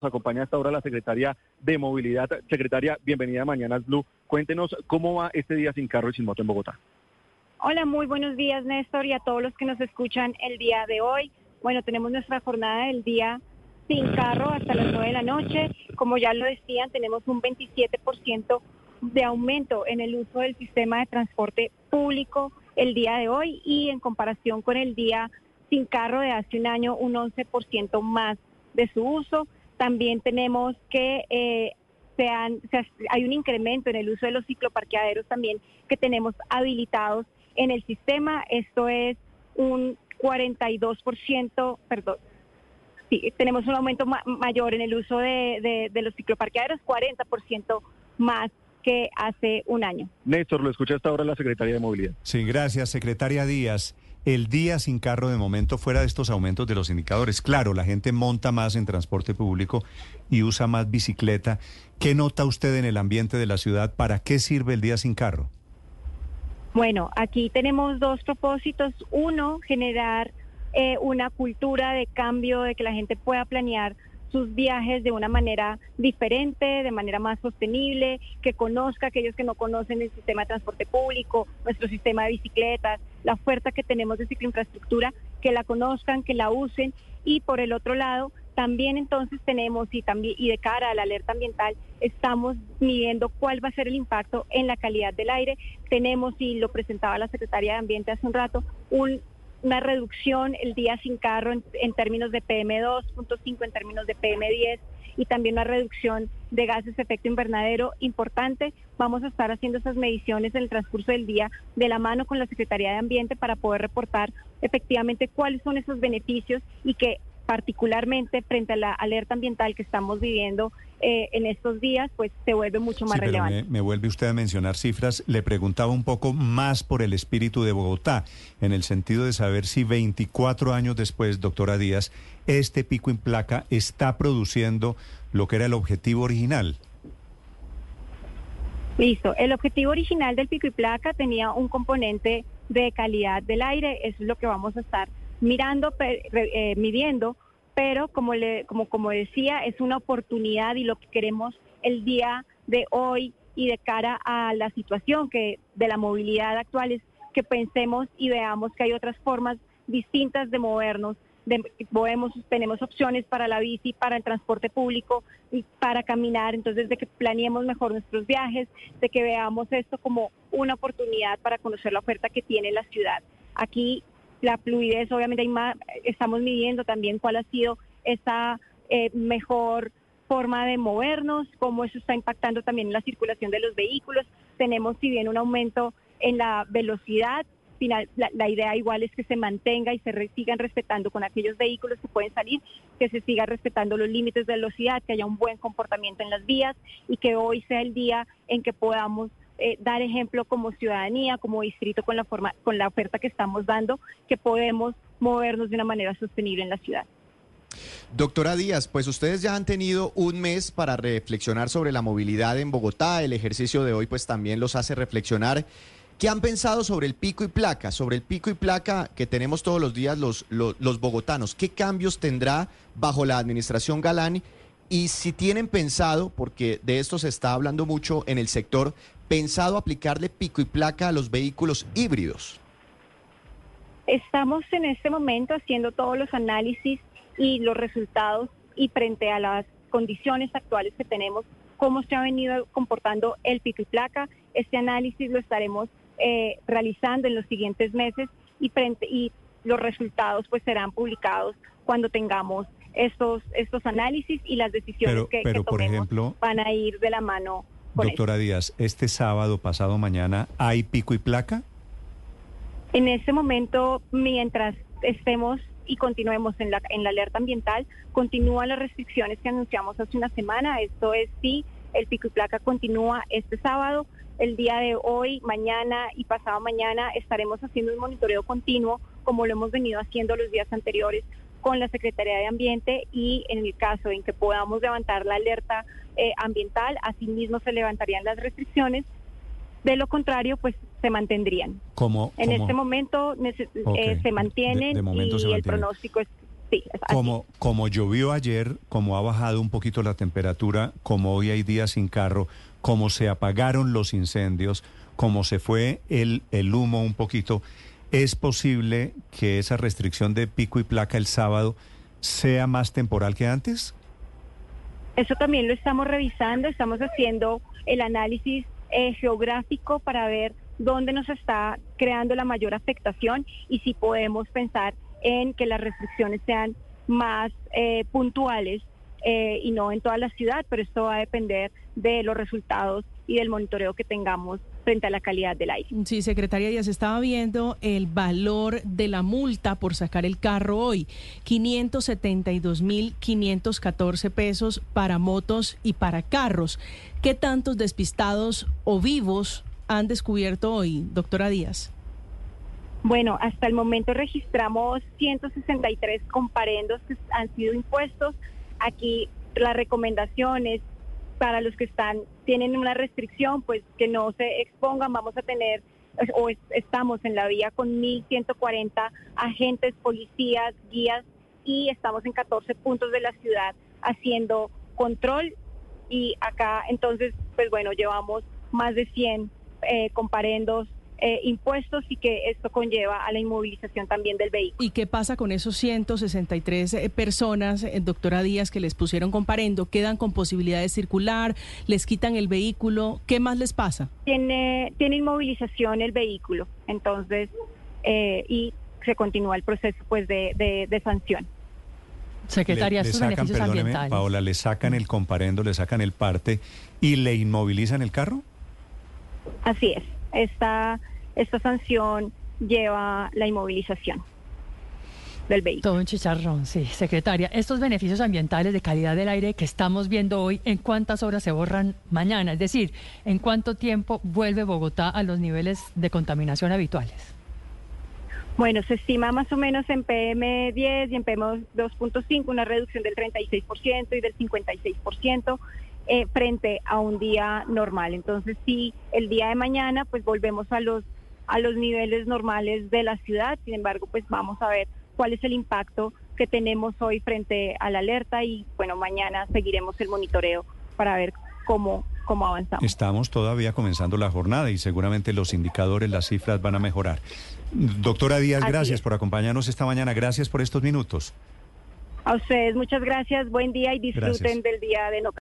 Nos acompaña hasta ahora la secretaria de Movilidad. Secretaria, bienvenida a Mañanas Blue. Cuéntenos cómo va este día sin carro y sin moto en Bogotá. Hola, muy buenos días, Néstor, y a todos los que nos escuchan el día de hoy. Bueno, tenemos nuestra jornada del día sin carro hasta las 9 de la noche. Como ya lo decían, tenemos un 27% de aumento en el uso del sistema de transporte público el día de hoy y en comparación con el día sin carro de hace un año, un 11% más de su uso. También tenemos que eh, hay un incremento en el uso de los cicloparqueaderos también que tenemos habilitados en el sistema. Esto es un 42%, perdón, sí, tenemos un aumento mayor en el uso de, de los cicloparqueaderos, 40% más que hace un año. Néstor, lo escucha hasta ahora la Secretaría de Movilidad. Sí, gracias, Secretaria Díaz el día sin carro de momento fuera de estos aumentos de los indicadores. Claro, la gente monta más en transporte público y usa más bicicleta. ¿Qué nota usted en el ambiente de la ciudad? ¿Para qué sirve el día sin carro? Bueno, aquí tenemos dos propósitos. Uno, generar eh, una cultura de cambio, de que la gente pueda planear sus viajes de una manera diferente, de manera más sostenible, que conozca a aquellos que no conocen el sistema de transporte público, nuestro sistema de bicicletas, la oferta que tenemos de cicloinfraestructura, que la conozcan, que la usen y por el otro lado también entonces tenemos y también y de cara a la alerta ambiental estamos midiendo cuál va a ser el impacto en la calidad del aire. Tenemos y lo presentaba la Secretaría de Ambiente hace un rato un una reducción el día sin carro en, términos de PM2.5, en términos de PM10 y también una reducción de gases de efecto invernadero importante. Vamos a estar haciendo esas mediciones en el transcurso del día de la mano con la Secretaría de Ambiente para poder reportar efectivamente cuáles son esos beneficios y que particularmente frente a la alerta ambiental que estamos viviendo eh, en estos días, pues se vuelve mucho más relevante. me, vuelve usted a mencionar cifras. Le preguntaba un poco más por el espíritu de Bogotá, en el sentido de saber si 24 años después, doctora Díaz, este pico en placa está produciendo lo que era el objetivo original. Listo. El objetivo original del pico y placa tenía un componente de calidad del aire. Eso es lo que vamos a estar mirando, eh, midiendo, pero como, le, como, decía, es una oportunidad y lo que queremos el día de hoy y de cara a la situación que de la movilidad actual es que pensemos y veamos que hay otras formas distintas de movernos. De, podemos, tenemos opciones para la bici, para el transporte público y para caminar, entonces de que planeemos mejor nuestros viajes, de que veamos esto como una oportunidad para conocer la oferta que tiene la ciudad. Aquí la fluidez, obviamente hay más, estamos midiendo también cuál ha sido esa eh, mejor forma de movernos, cómo eso está impactando también en la circulación de los vehículos. Tenemos, si bien, un aumento en la velocidad, final, la, idea igual es que se mantenga y se sigan respetando con aquellos vehículos que pueden salir, que se siga respetando los límites de velocidad, que haya un buen comportamiento en las vías y que hoy sea el día en que podamos eh, dar ejemplo como ciudadanía, como distrito con la forma, con la oferta que estamos dando, que podemos movernos de una manera sostenible en la ciudad. Doctora Díaz, pues ustedes ya han tenido un mes para reflexionar sobre la movilidad en Bogotá. El ejercicio de hoy pues también los hace reflexionar. ¿Qué han pensado sobre el pico y placa? Sobre el pico y placa que tenemos todos los días los, los, los bogotanos. ¿Qué cambios tendrá bajo la administración Galán? Y si tienen pensado, porque de esto se está hablando mucho en el sector, pensado aplicarle pico y placa a los vehículos híbridos? Estamos en este momento haciendo todos los análisis y los resultados y frente a las condiciones actuales que tenemos, cómo se ha venido comportando el pico y placa. Este análisis lo estaremos eh, realizando en los siguientes meses y, frente, y los resultados pues serán publicados cuando tengamos estos, estos análisis y las decisiones que, por ejemplo, van a ir de la mano Doctora Díaz, este sábado, pasado mañana, ¿hay pico y placa? En este momento, mientras estemos y continuemos en la, en la alerta ambiental, continúan las restricciones que anunciamos hace una semana. Esto es sí, el pico y placa continúa este sábado. El día de hoy, mañana y pasado mañana estaremos haciendo un monitoreo continuo, como lo hemos venido haciendo los días anteriores, con la Secretaría de Ambiente y en el caso en que podamos levantar la alerta eh, ambiental, asimismo se levantarían las restricciones. De lo contrario, pues se mantendrían. ¿Cómo, en este momento eh, se mantienen y el pronóstico es Sí, como, como llovió ayer, como ha bajado un poquito la temperatura, como hoy hay días sin carro, como se apagaron los incendios, como se fue el, el humo un poquito, ¿es posible que esa restricción de pico y placa el sábado sea más temporal que antes? Eso también lo estamos revisando, estamos haciendo el análisis eh, geográfico para ver dónde nos está creando la mayor afectación y si podemos pensar en que las restricciones sean más eh, puntuales eh, y no en toda la ciudad, pero esto va a depender de los resultados y del monitoreo que tengamos frente a la calidad del aire. Sí, secretaria, ya se estaba viendo el valor de la multa por sacar el carro hoy, 572.514 pesos para motos y para carros. ¿Qué tantos despistados o vivos han descubierto hoy, doctora Díaz? Bueno, hasta el momento registramos 163 comparendos que han sido impuestos. Aquí la recomendación es para los que están tienen una restricción, pues que no se expongan, vamos a tener o estamos en la vía con 1.140 agentes, policías, guías y estamos en 14 puntos de la ciudad haciendo control. Y acá entonces, pues bueno, llevamos más de 100 eh, comparendos eh, impuestos y que esto conlleva a la inmovilización también del vehículo. ¿Y qué pasa con esos 163 eh, personas, eh, doctora Díaz, que les pusieron comparendo? ¿Quedan con posibilidad de circular? ¿Les quitan el vehículo? ¿Qué más les pasa? Tiene, tiene inmovilización el vehículo, entonces, y se continúa el proceso pues de, de, sanción. Secretaria, le, beneficios ambientales. Paola, le sacan el comparendo, le sacan el parte y le inmovilizan el carro. Así es esta, esta sanción lleva la inmovilización del vehículo. Todo un chicharrón, sí, secretaria. Estos beneficios ambientales de calidad del aire que estamos viendo hoy, ¿en cuántas horas se borran mañana? Es decir, ¿en cuánto tiempo vuelve Bogotá a los niveles de contaminación habituales? Bueno, se estima más o menos en PM10 y en PM2.5 una reducción del 36% y del 56%. Eh, frente a un día normal. Entonces, sí, el día de mañana, pues volvemos a los a los niveles normales de la ciudad. Sin embargo, pues vamos a ver cuál es el impacto que tenemos hoy frente a la alerta y bueno, mañana seguiremos el monitoreo para ver cómo cómo avanzamos. Estamos todavía comenzando la jornada y seguramente los indicadores, las cifras van a mejorar. Doctora Díaz, gracias por acompañarnos esta mañana. Gracias por estos minutos. A ustedes muchas gracias. Buen día y disfruten del día de no